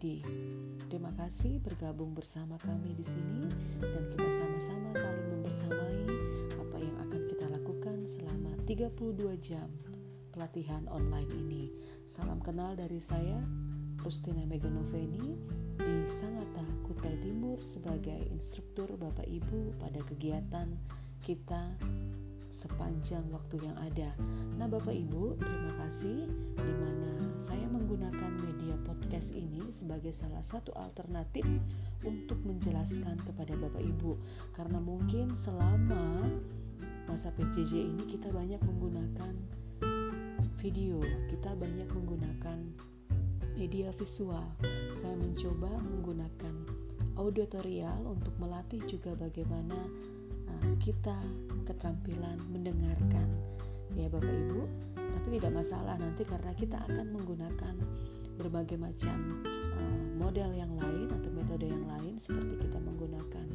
ID. Terima kasih bergabung bersama kami di sini dan kita sama-sama saling membersamai apa yang akan kita lakukan selama 32 jam pelatihan online ini. Salam kenal dari saya, Rustina Meganoveni di Sangatta, Kutai Timur sebagai instruktur Bapak Ibu pada kegiatan kita sepanjang waktu yang ada. Nah, Bapak Ibu, terima kasih di mana saya menggunakan media podcast ini sebagai salah satu alternatif untuk menjelaskan kepada Bapak Ibu karena mungkin selama masa PJJ ini kita banyak menggunakan video, kita banyak menggunakan media visual. Saya mencoba menggunakan auditorial untuk melatih juga bagaimana kita keterampilan mendengarkan ya Bapak Ibu tapi tidak masalah nanti karena kita akan menggunakan berbagai macam uh, model yang lain atau metode yang lain seperti kita menggunakan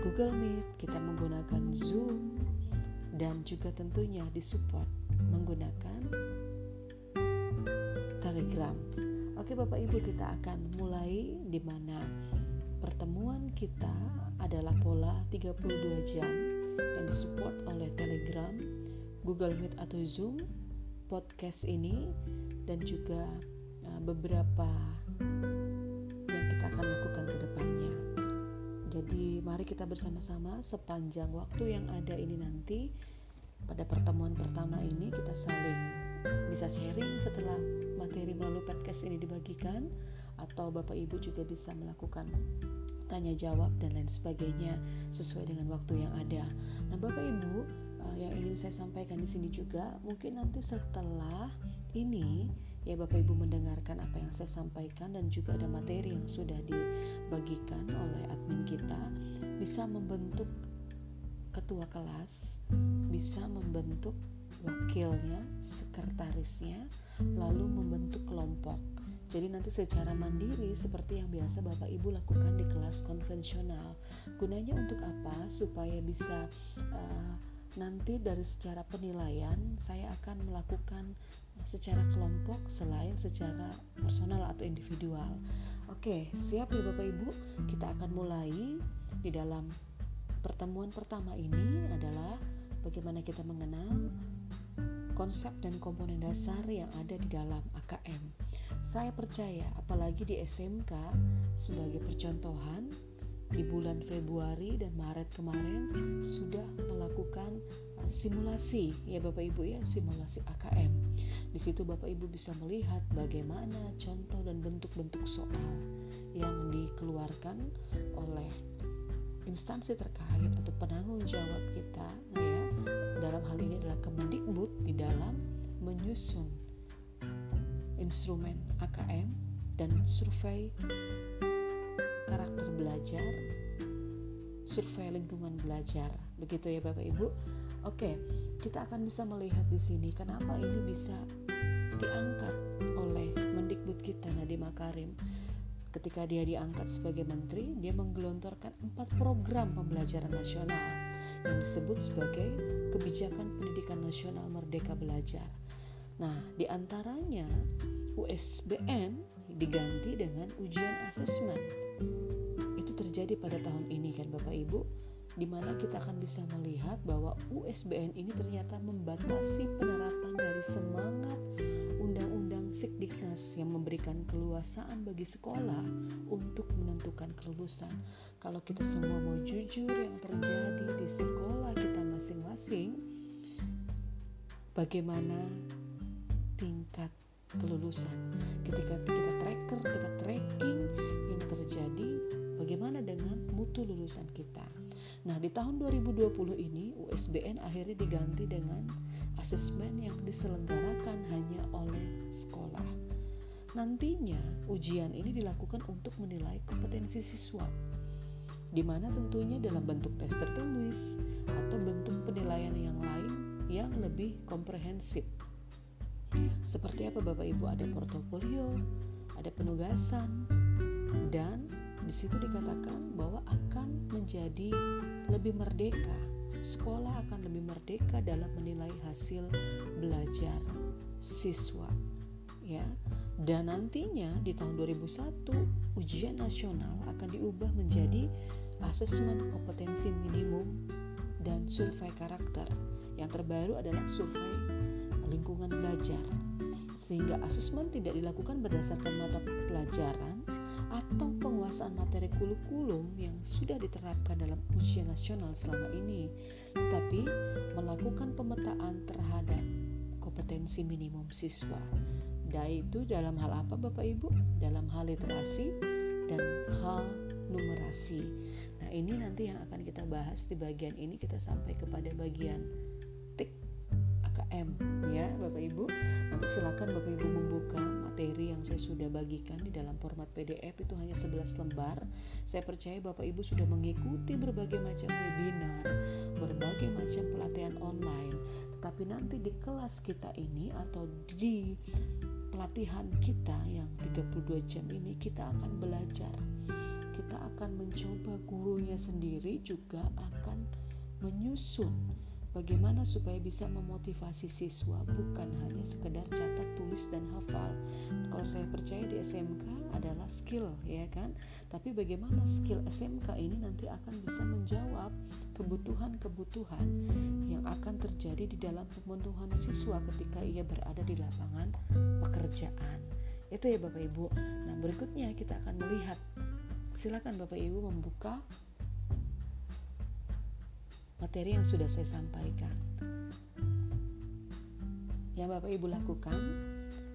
Google Meet, kita menggunakan Zoom dan juga tentunya disupport menggunakan Telegram. Oke Bapak Ibu kita akan mulai di mana pertemuan kita adalah pola 32 jam yang disupport oleh Telegram, Google Meet atau Zoom, podcast ini dan juga uh, beberapa yang kita akan lakukan ke depannya. Jadi mari kita bersama-sama sepanjang waktu yang ada ini nanti pada pertemuan pertama ini kita saling bisa sharing setelah materi melalui podcast ini dibagikan atau Bapak Ibu juga bisa melakukan tanya jawab dan lain sebagainya sesuai dengan waktu yang ada. Nah, Bapak Ibu, uh, yang ingin saya sampaikan di sini juga, mungkin nanti setelah ini ya Bapak Ibu mendengarkan apa yang saya sampaikan dan juga ada materi yang sudah dibagikan oleh admin kita bisa membentuk ketua kelas, bisa membentuk wakilnya, sekretarisnya, lalu membentuk kelompok jadi nanti secara mandiri seperti yang biasa Bapak Ibu lakukan di kelas konvensional. Gunanya untuk apa? Supaya bisa uh, nanti dari secara penilaian saya akan melakukan secara kelompok selain secara personal atau individual. Oke, siap ya Bapak Ibu? Kita akan mulai di dalam pertemuan pertama ini adalah bagaimana kita mengenal konsep dan komponen dasar yang ada di dalam AKM. Saya percaya, apalagi di SMK, sebagai percontohan, di bulan Februari dan Maret kemarin sudah melakukan uh, simulasi, ya Bapak Ibu ya, simulasi AKM. Di situ Bapak Ibu bisa melihat bagaimana contoh dan bentuk-bentuk soal yang dikeluarkan oleh instansi terkait atau penanggung jawab kita, ya, dalam hal ini adalah Kemendikbud di dalam menyusun instrumen AKM dan survei karakter belajar, survei lingkungan belajar. Begitu ya Bapak Ibu. Oke, kita akan bisa melihat di sini kenapa ini bisa diangkat oleh Mendikbud kita Nadiem Makarim. Ketika dia diangkat sebagai menteri, dia menggelontorkan empat program pembelajaran nasional yang disebut sebagai Kebijakan Pendidikan Nasional Merdeka Belajar. Nah, di antaranya USBN diganti dengan ujian asesmen. Itu terjadi pada tahun ini kan Bapak Ibu, di mana kita akan bisa melihat bahwa USBN ini ternyata membatasi penerapan dari semangat Undang-Undang Sikdiknas yang memberikan keluasaan bagi sekolah untuk menentukan kelulusan. Kalau kita semua mau jujur yang terjadi di sekolah kita masing-masing, bagaimana tingkat kelulusan. Ketika kita tracker, kita tracking yang terjadi, bagaimana dengan mutu lulusan kita. Nah, di tahun 2020 ini USBN akhirnya diganti dengan asesmen yang diselenggarakan hanya oleh sekolah. Nantinya ujian ini dilakukan untuk menilai kompetensi siswa di mana tentunya dalam bentuk tes tertulis atau bentuk penilaian yang lain yang lebih komprehensif seperti apa Bapak Ibu? Ada portofolio, ada penugasan, dan di situ dikatakan bahwa akan menjadi lebih merdeka. Sekolah akan lebih merdeka dalam menilai hasil belajar siswa. Ya. Dan nantinya di tahun 2001 ujian nasional akan diubah menjadi asesmen kompetensi minimum dan survei karakter. Yang terbaru adalah survei lingkungan belajar. Sehingga asesmen tidak dilakukan berdasarkan mata pelajaran atau penguasaan materi kurikulum yang sudah diterapkan dalam ujian nasional selama ini, tetapi melakukan pemetaan terhadap kompetensi minimum siswa. Dan itu dalam hal apa Bapak Ibu? Dalam hal literasi dan hal numerasi. Nah ini nanti yang akan kita bahas di bagian ini kita sampai kepada bagian AKM ya Bapak Ibu. Nanti silakan Bapak Ibu membuka materi yang saya sudah bagikan di dalam format PDF itu hanya 11 lembar. Saya percaya Bapak Ibu sudah mengikuti berbagai macam webinar, berbagai macam pelatihan online. Tetapi nanti di kelas kita ini atau di pelatihan kita yang 32 jam ini kita akan belajar kita akan mencoba gurunya sendiri juga akan menyusun bagaimana supaya bisa memotivasi siswa? Bukan hanya sekedar catat tulis dan hafal. Kalau saya percaya di SMK adalah skill ya kan? Tapi bagaimana skill SMK ini nanti akan bisa menjawab kebutuhan-kebutuhan yang akan terjadi di dalam pemenuhan siswa ketika ia berada di lapangan pekerjaan. Itu ya Bapak Ibu. Nah berikutnya kita akan melihat. Silakan Bapak Ibu membuka materi yang sudah saya sampaikan. Yang Bapak Ibu lakukan,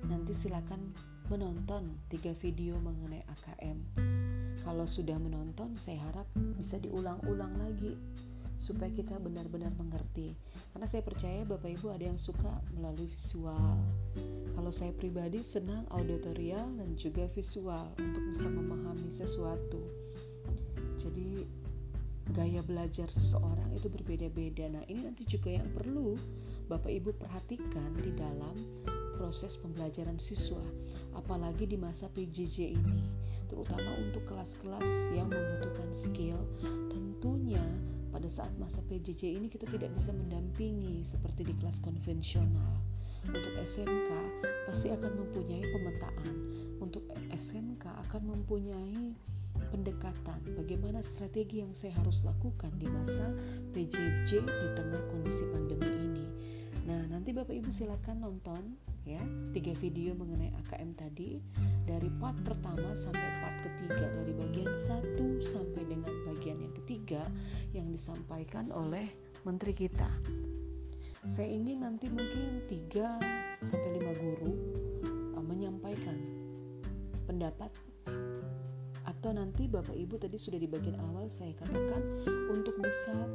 nanti silakan menonton tiga video mengenai AKM. Kalau sudah menonton, saya harap bisa diulang-ulang lagi supaya kita benar-benar mengerti. Karena saya percaya Bapak Ibu ada yang suka melalui visual. Kalau saya pribadi senang auditorial dan juga visual untuk bisa memahami sesuatu. Jadi gaya belajar seseorang itu berbeda-beda. Nah, ini nanti juga yang perlu Bapak Ibu perhatikan di dalam proses pembelajaran siswa, apalagi di masa PJJ ini, terutama untuk kelas-kelas yang membutuhkan skill. Tentunya pada saat masa PJJ ini kita tidak bisa mendampingi seperti di kelas konvensional. Untuk SMK pasti akan mempunyai pemetaan. Untuk SMK akan mempunyai pendekatan bagaimana strategi yang saya harus lakukan di masa PJJ di tengah kondisi pandemi ini. Nah, nanti Bapak Ibu silakan nonton ya tiga video mengenai AKM tadi dari part pertama sampai part ketiga dari bagian satu sampai dengan bagian yang ketiga yang disampaikan oleh menteri kita. Saya ingin nanti mungkin 3 sampai 5 guru uh, menyampaikan pendapat atau nanti Bapak Ibu tadi sudah di bagian awal saya katakan untuk bisa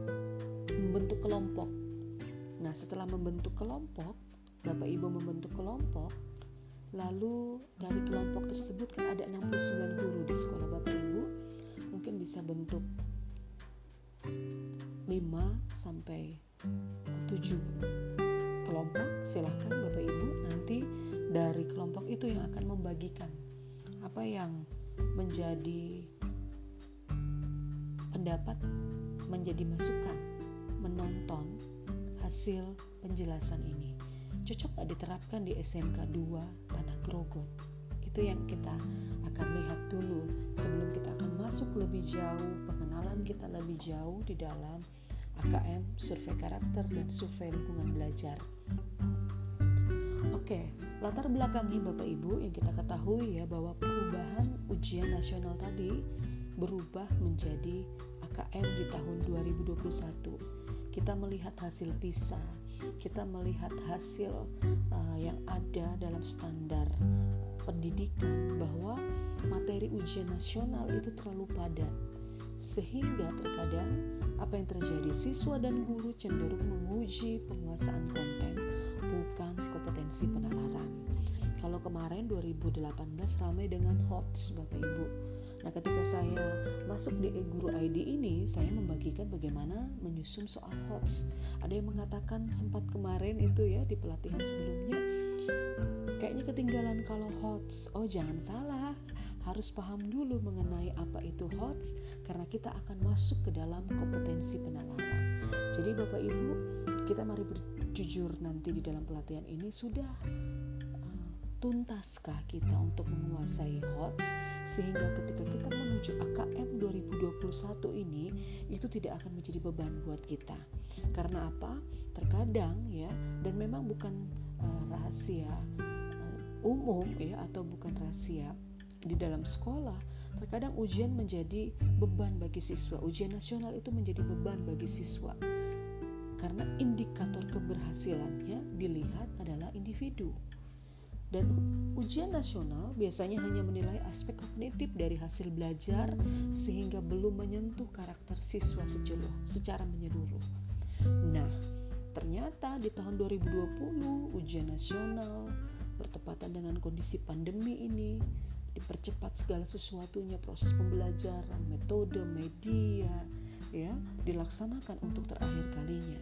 membentuk kelompok. Nah, setelah membentuk kelompok, Bapak Ibu membentuk kelompok, lalu dari kelompok tersebut kan ada 69 guru di sekolah Bapak Ibu, mungkin bisa bentuk 5 sampai 7 kelompok. Silahkan Bapak Ibu nanti dari kelompok itu yang akan membagikan apa yang menjadi pendapat, menjadi masukan, menonton hasil penjelasan ini. Cocok gak diterapkan di SMK 2 Tanah Grogot? Itu yang kita akan lihat dulu sebelum kita akan masuk lebih jauh, pengenalan kita lebih jauh di dalam AKM, survei karakter, dan survei lingkungan belajar. Oke, latar belakangnya Bapak Ibu yang kita ketahui ya bahwa perubahan ujian nasional tadi berubah menjadi AKM di tahun 2021. Kita melihat hasil PISA, kita melihat hasil uh, yang ada dalam standar pendidikan bahwa materi ujian nasional itu terlalu padat sehingga terkadang apa yang terjadi siswa dan guru cenderung menguji penguasaan konten bukan kompetensi penalaran. Kalau kemarin 2018 ramai dengan HOTS Bapak Ibu. Nah ketika saya masuk di Guru ID ini saya membagikan bagaimana menyusun soal HOTS. Ada yang mengatakan sempat kemarin itu ya di pelatihan sebelumnya kayaknya ketinggalan kalau HOTS. Oh jangan salah, harus paham dulu mengenai apa itu HOTS karena kita akan masuk ke dalam kompetensi penalaran. Jadi Bapak Ibu, kita mari berjujur nanti di dalam pelatihan ini sudah uh, tuntaskah kita untuk menguasai HOTS sehingga ketika kita menuju AKM 2021 ini itu tidak akan menjadi beban buat kita. Karena apa? Terkadang ya dan memang bukan uh, rahasia uh, umum ya atau bukan rahasia di dalam sekolah terkadang ujian menjadi beban bagi siswa ujian nasional itu menjadi beban bagi siswa karena indikator keberhasilannya dilihat adalah individu dan ujian nasional biasanya hanya menilai aspek kognitif dari hasil belajar sehingga belum menyentuh karakter siswa secara menyeluruh. Nah, ternyata di tahun 2020 ujian nasional bertepatan dengan kondisi pandemi ini dipercepat segala sesuatunya proses pembelajaran metode media ya dilaksanakan untuk terakhir kalinya.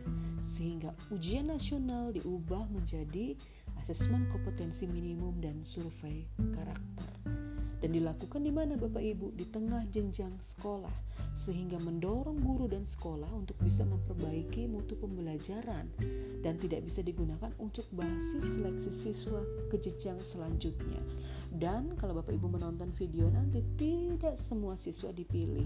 Sehingga ujian nasional diubah menjadi asesmen kompetensi minimum dan survei karakter dan dilakukan di mana Bapak Ibu di tengah jenjang sekolah sehingga mendorong guru dan sekolah untuk bisa memperbaiki mutu pembelajaran dan tidak bisa digunakan untuk basis seleksi siswa ke jenjang selanjutnya. Dan kalau Bapak Ibu menonton video nanti tidak semua siswa dipilih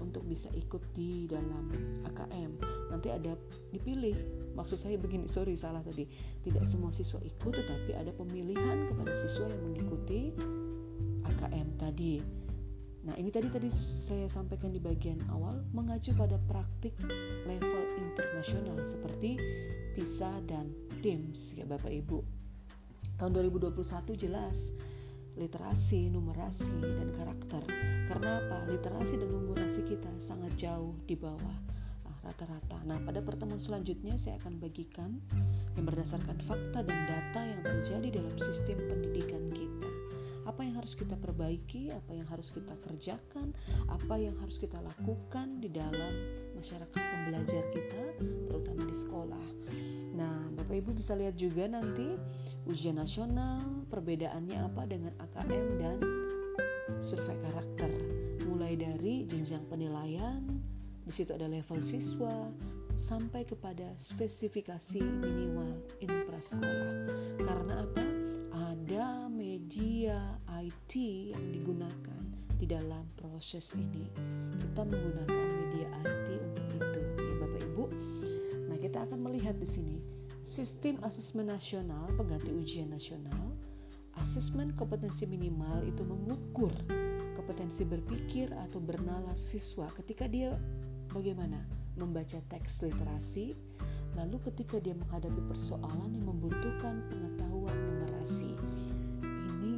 untuk bisa ikut di dalam AKM. Nanti ada dipilih. Maksud saya begini, sorry salah tadi. Tidak semua siswa ikut tetapi ada pemilihan kepada siswa yang mengikuti AKM tadi. Nah, ini tadi tadi saya sampaikan di bagian awal mengacu pada praktik level internasional seperti PISA dan TIMSS ya Bapak Ibu. Tahun 2021 jelas literasi, numerasi, dan karakter. Karena apa? Literasi dan numerasi kita sangat jauh di bawah ah, rata-rata. Nah, pada pertemuan selanjutnya saya akan bagikan yang berdasarkan fakta dan data yang terjadi dalam sistem pendidikan kita apa yang harus kita perbaiki, apa yang harus kita kerjakan, apa yang harus kita lakukan di dalam masyarakat pembelajar kita, terutama di sekolah. Nah, Bapak Ibu bisa lihat juga nanti ujian nasional, perbedaannya apa dengan AKM dan survei karakter. Mulai dari jenjang penilaian, di situ ada level siswa, sampai kepada spesifikasi minimal infrasekolah. Karena apa? Ada media IT yang digunakan di dalam proses ini. Kita menggunakan media IT untuk itu, ya Bapak Ibu. Nah, kita akan melihat di sini sistem asesmen nasional pengganti ujian nasional. Asesmen kompetensi minimal itu mengukur kompetensi berpikir atau bernalar siswa ketika dia bagaimana membaca teks literasi, lalu ketika dia menghadapi persoalan yang membutuhkan pengetahuan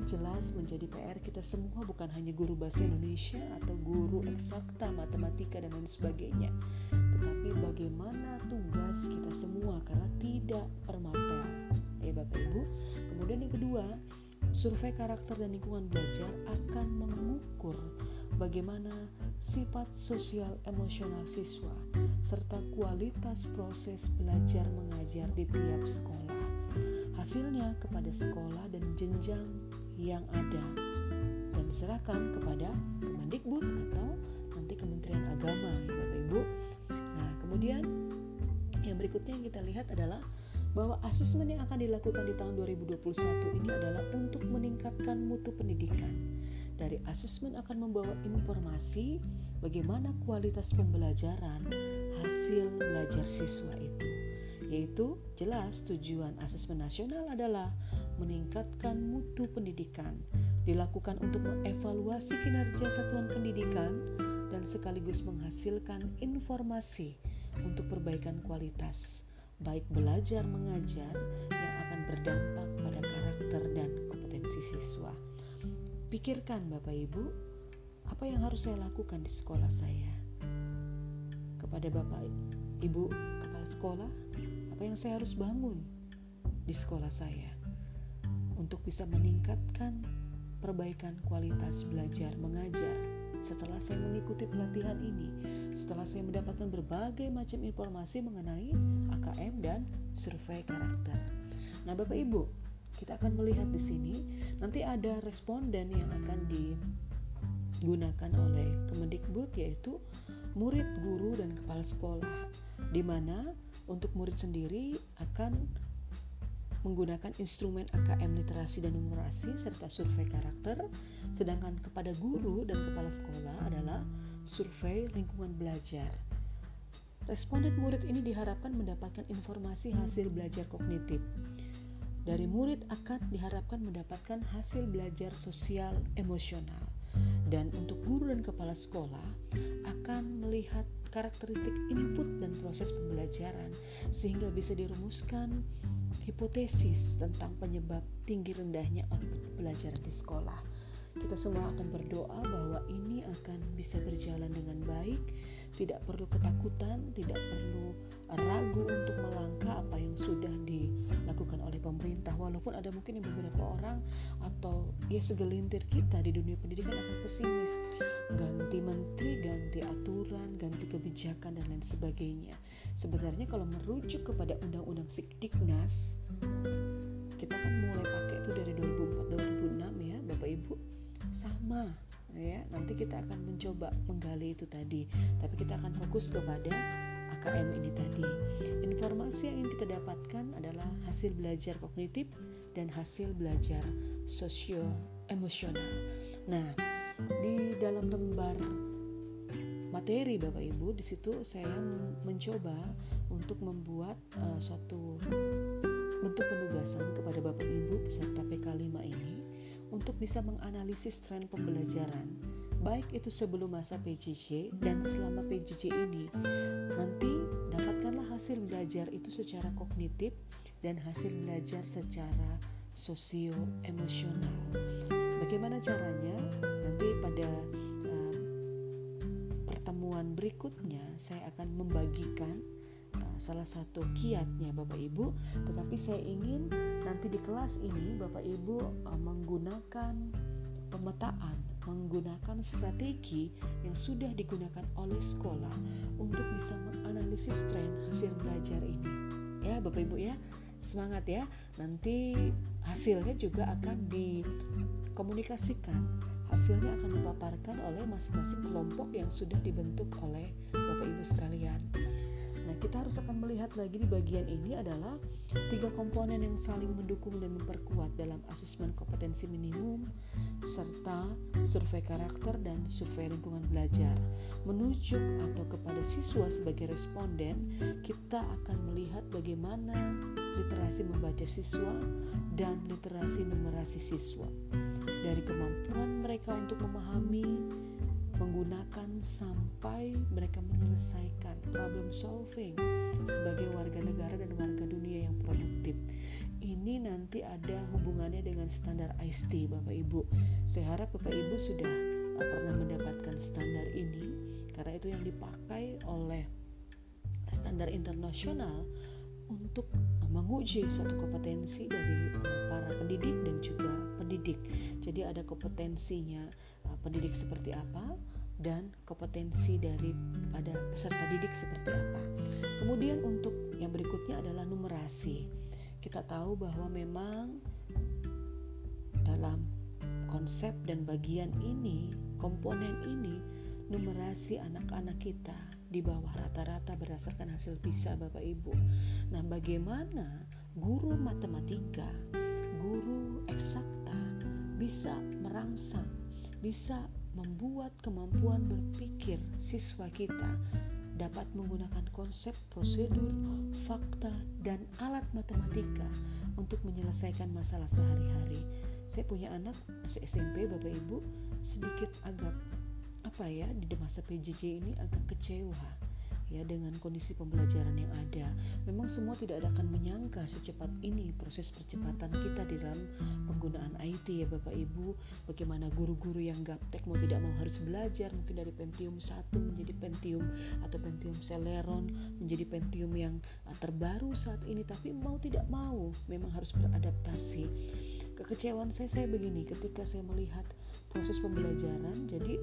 jelas menjadi PR kita semua bukan hanya guru bahasa Indonesia atau guru eksakta, matematika dan lain sebagainya, tetapi bagaimana tugas kita semua karena tidak permapel. Ya Bapak Ibu. Kemudian yang kedua, survei karakter dan lingkungan belajar akan mengukur bagaimana sifat sosial emosional siswa serta kualitas proses belajar mengajar di tiap sekolah. Hasilnya kepada sekolah dan jenjang yang ada dan diserahkan kepada Kemendikbud atau nanti Kementerian Agama ya Bapak Ibu. Nah, kemudian yang berikutnya yang kita lihat adalah bahwa asesmen yang akan dilakukan di tahun 2021 ini adalah untuk meningkatkan mutu pendidikan. Dari asesmen akan membawa informasi bagaimana kualitas pembelajaran hasil belajar siswa itu. Yaitu jelas tujuan asesmen nasional adalah meningkatkan mutu pendidikan, dilakukan untuk mengevaluasi kinerja satuan pendidikan dan sekaligus menghasilkan informasi untuk perbaikan kualitas, baik belajar mengajar yang akan berdampak pada karakter dan kompetensi siswa. Pikirkan Bapak Ibu, apa yang harus saya lakukan di sekolah saya? Kepada Bapak Ibu kepala sekolah, apa yang saya harus bangun di sekolah saya? Untuk bisa meningkatkan perbaikan kualitas belajar mengajar. Setelah saya mengikuti pelatihan ini, setelah saya mendapatkan berbagai macam informasi mengenai AKM dan survei karakter. Nah, Bapak Ibu, kita akan melihat di sini nanti ada responden yang akan di digunakan oleh Kemendikbud yaitu murid, guru, dan kepala sekolah di mana untuk murid sendiri akan menggunakan instrumen AKM literasi dan numerasi serta survei karakter, sedangkan kepada guru dan kepala sekolah adalah survei lingkungan belajar. Responden murid ini diharapkan mendapatkan informasi hasil belajar kognitif. Dari murid akan diharapkan mendapatkan hasil belajar sosial emosional. Dan untuk guru dan kepala sekolah akan melihat karakteristik input dan proses pembelajaran sehingga bisa dirumuskan hipotesis tentang penyebab tinggi rendahnya output pelajaran di sekolah. Kita semua akan berdoa bahwa ini akan bisa berjalan dengan baik, tidak perlu ketakutan, tidak perlu ragu untuk melangkah apa yang sudah dilakukan oleh pemerintah. Walaupun ada mungkin beberapa orang atau ya segelintir kita di dunia pendidikan akan pesimis, ganti menteri, ganti aturan, ganti kebijakan dan lain sebagainya. Sebenarnya kalau merujuk kepada undang-undang Sikdiknas, kita kan mulai pakai itu dari 2004 2006 ya, Bapak Ibu. Sama ya. Nanti kita akan mencoba menggali itu tadi, tapi kita akan fokus kepada AKM ini tadi. Informasi yang kita dapatkan adalah hasil belajar kognitif dan hasil belajar sosio emosional. Nah, di dalam lembar materi Bapak Ibu di situ saya mencoba untuk membuat uh, suatu bentuk penugasan kepada Bapak Ibu peserta PK5 ini untuk bisa menganalisis tren pembelajaran baik itu sebelum masa PJJ dan selama PJJ ini. Nanti dapatkanlah hasil belajar itu secara kognitif dan hasil belajar secara sosio emosional bagaimana caranya? Nanti pada pertemuan berikutnya saya akan membagikan uh, salah satu kiatnya Bapak Ibu, tetapi saya ingin nanti di kelas ini Bapak Ibu uh, menggunakan pemetaan, menggunakan strategi yang sudah digunakan oleh sekolah untuk bisa menganalisis tren hasil belajar ini. Ya, Bapak Ibu ya, semangat ya. Nanti hasilnya juga akan dikomunikasikan hasilnya akan dipaparkan oleh masing-masing kelompok yang sudah dibentuk oleh Bapak Ibu sekalian. Nah, kita harus akan melihat lagi di bagian ini adalah tiga komponen yang saling mendukung dan memperkuat dalam asesmen kompetensi minimum serta survei karakter dan survei lingkungan belajar. Menunjuk atau kepada siswa sebagai responden, kita akan melihat bagaimana literasi membaca siswa dan literasi numerasi siswa dari kemampuan mereka untuk memahami, menggunakan sampai mereka menyelesaikan problem solving sebagai warga negara dan warga dunia yang produktif. Ini nanti ada hubungannya dengan standar IST Bapak Ibu. Saya harap Bapak Ibu sudah uh, pernah mendapatkan standar ini karena itu yang dipakai oleh standar internasional untuk menguji suatu kompetensi dari para pendidik dan juga pendidik. Jadi ada kompetensinya uh, pendidik seperti apa dan kompetensi dari pada peserta didik seperti apa. Kemudian untuk yang berikutnya adalah numerasi. Kita tahu bahwa memang dalam konsep dan bagian ini, komponen ini numerasi anak-anak kita di bawah rata-rata berdasarkan hasil PISA Bapak Ibu. Nah, bagaimana guru matematika, guru eksakta bisa merangsang, bisa membuat kemampuan berpikir siswa kita dapat menggunakan konsep, prosedur, fakta, dan alat matematika untuk menyelesaikan masalah sehari-hari. Saya punya anak SMP, Bapak Ibu, sedikit agak apa ya di masa PJJ ini agak kecewa ya dengan kondisi pembelajaran yang ada. Memang semua tidak akan menyangka secepat ini proses percepatan kita di dalam penggunaan IT ya Bapak Ibu. Bagaimana guru-guru yang gaptek mau tidak mau harus belajar mungkin dari Pentium 1 menjadi Pentium atau Pentium Celeron menjadi Pentium yang uh, terbaru saat ini tapi mau tidak mau memang harus beradaptasi. Kekecewaan saya saya begini ketika saya melihat proses pembelajaran jadi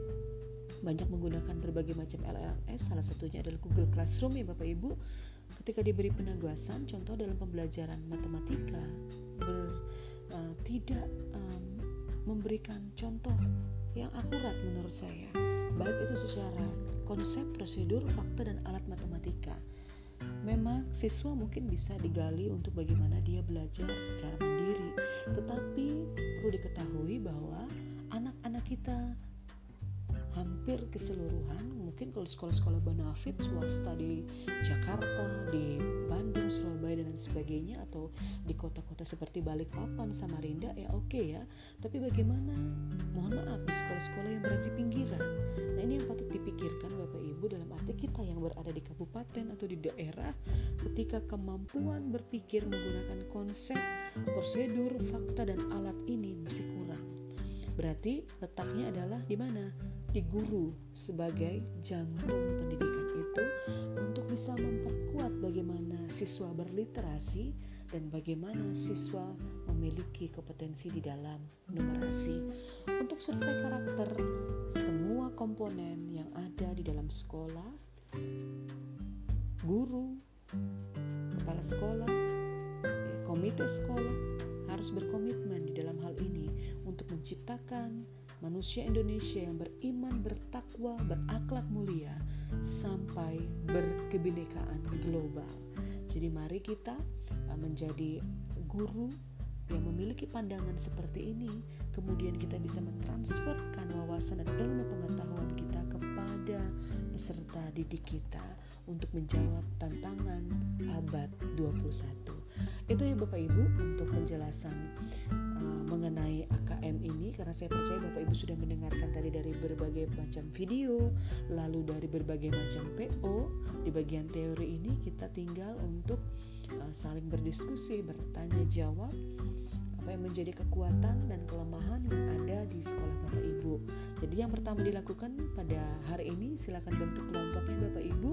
banyak menggunakan berbagai macam LMS salah satunya adalah Google Classroom ya Bapak Ibu. Ketika diberi penugasan contoh dalam pembelajaran matematika ber, uh, tidak um, memberikan contoh yang akurat menurut saya. Baik itu secara konsep, prosedur, fakta, dan alat matematika. Memang siswa mungkin bisa digali untuk bagaimana dia belajar secara mandiri. Tetapi perlu diketahui bahwa anak-anak kita hampir keseluruhan mungkin kalau sekolah-sekolah benefit swasta di Jakarta, di Bandung, Surabaya dan sebagainya atau di kota-kota seperti Balikpapan, Samarinda ya oke ya. Tapi bagaimana? Mohon maaf di sekolah-sekolah yang berada di pinggiran. Nah ini yang patut dipikirkan Bapak Ibu dalam arti kita yang berada di kabupaten atau di daerah ketika kemampuan berpikir menggunakan konsep, prosedur, fakta dan alat ini masih kurang. Berarti letaknya adalah di mana? di guru sebagai jantung pendidikan itu untuk bisa memperkuat bagaimana siswa berliterasi dan bagaimana siswa memiliki kompetensi di dalam numerasi. Untuk survei karakter semua komponen yang ada di dalam sekolah, guru, kepala sekolah, komite sekolah harus berkomitmen di dalam hal ini untuk menciptakan manusia Indonesia yang beriman, bertakwa, berakhlak mulia sampai berkebinekaan global. Jadi mari kita uh, menjadi guru yang memiliki pandangan seperti ini, kemudian kita bisa mentransferkan wawasan dan ilmu pengetahuan kita kepada peserta didik kita untuk menjawab tantangan abad 21. Itu ya Bapak Ibu untuk penjelasan uh, mengenai AKM ini karena saya percaya Bapak Ibu sudah mendengarkan tadi dari berbagai macam video, lalu dari berbagai macam PO. Di bagian teori ini kita tinggal untuk uh, saling berdiskusi, bertanya jawab apa yang menjadi kekuatan dan kelemahan yang ada di sekolah Bapak Ibu. Jadi yang pertama dilakukan pada hari ini silakan bentuk kelompoknya Bapak Ibu.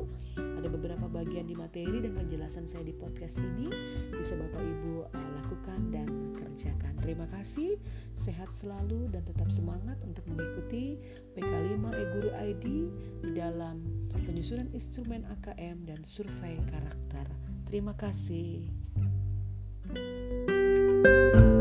Ada beberapa bagian di materi dan penjelasan saya di podcast ini bisa Bapak Ibu uh, lakukan dan kerjakan. Terima kasih, sehat selalu dan tetap semangat untuk mengikuti PK5 e-Guru ID di dalam penyusunan instrumen AKM dan survei karakter. Terima kasih. thank you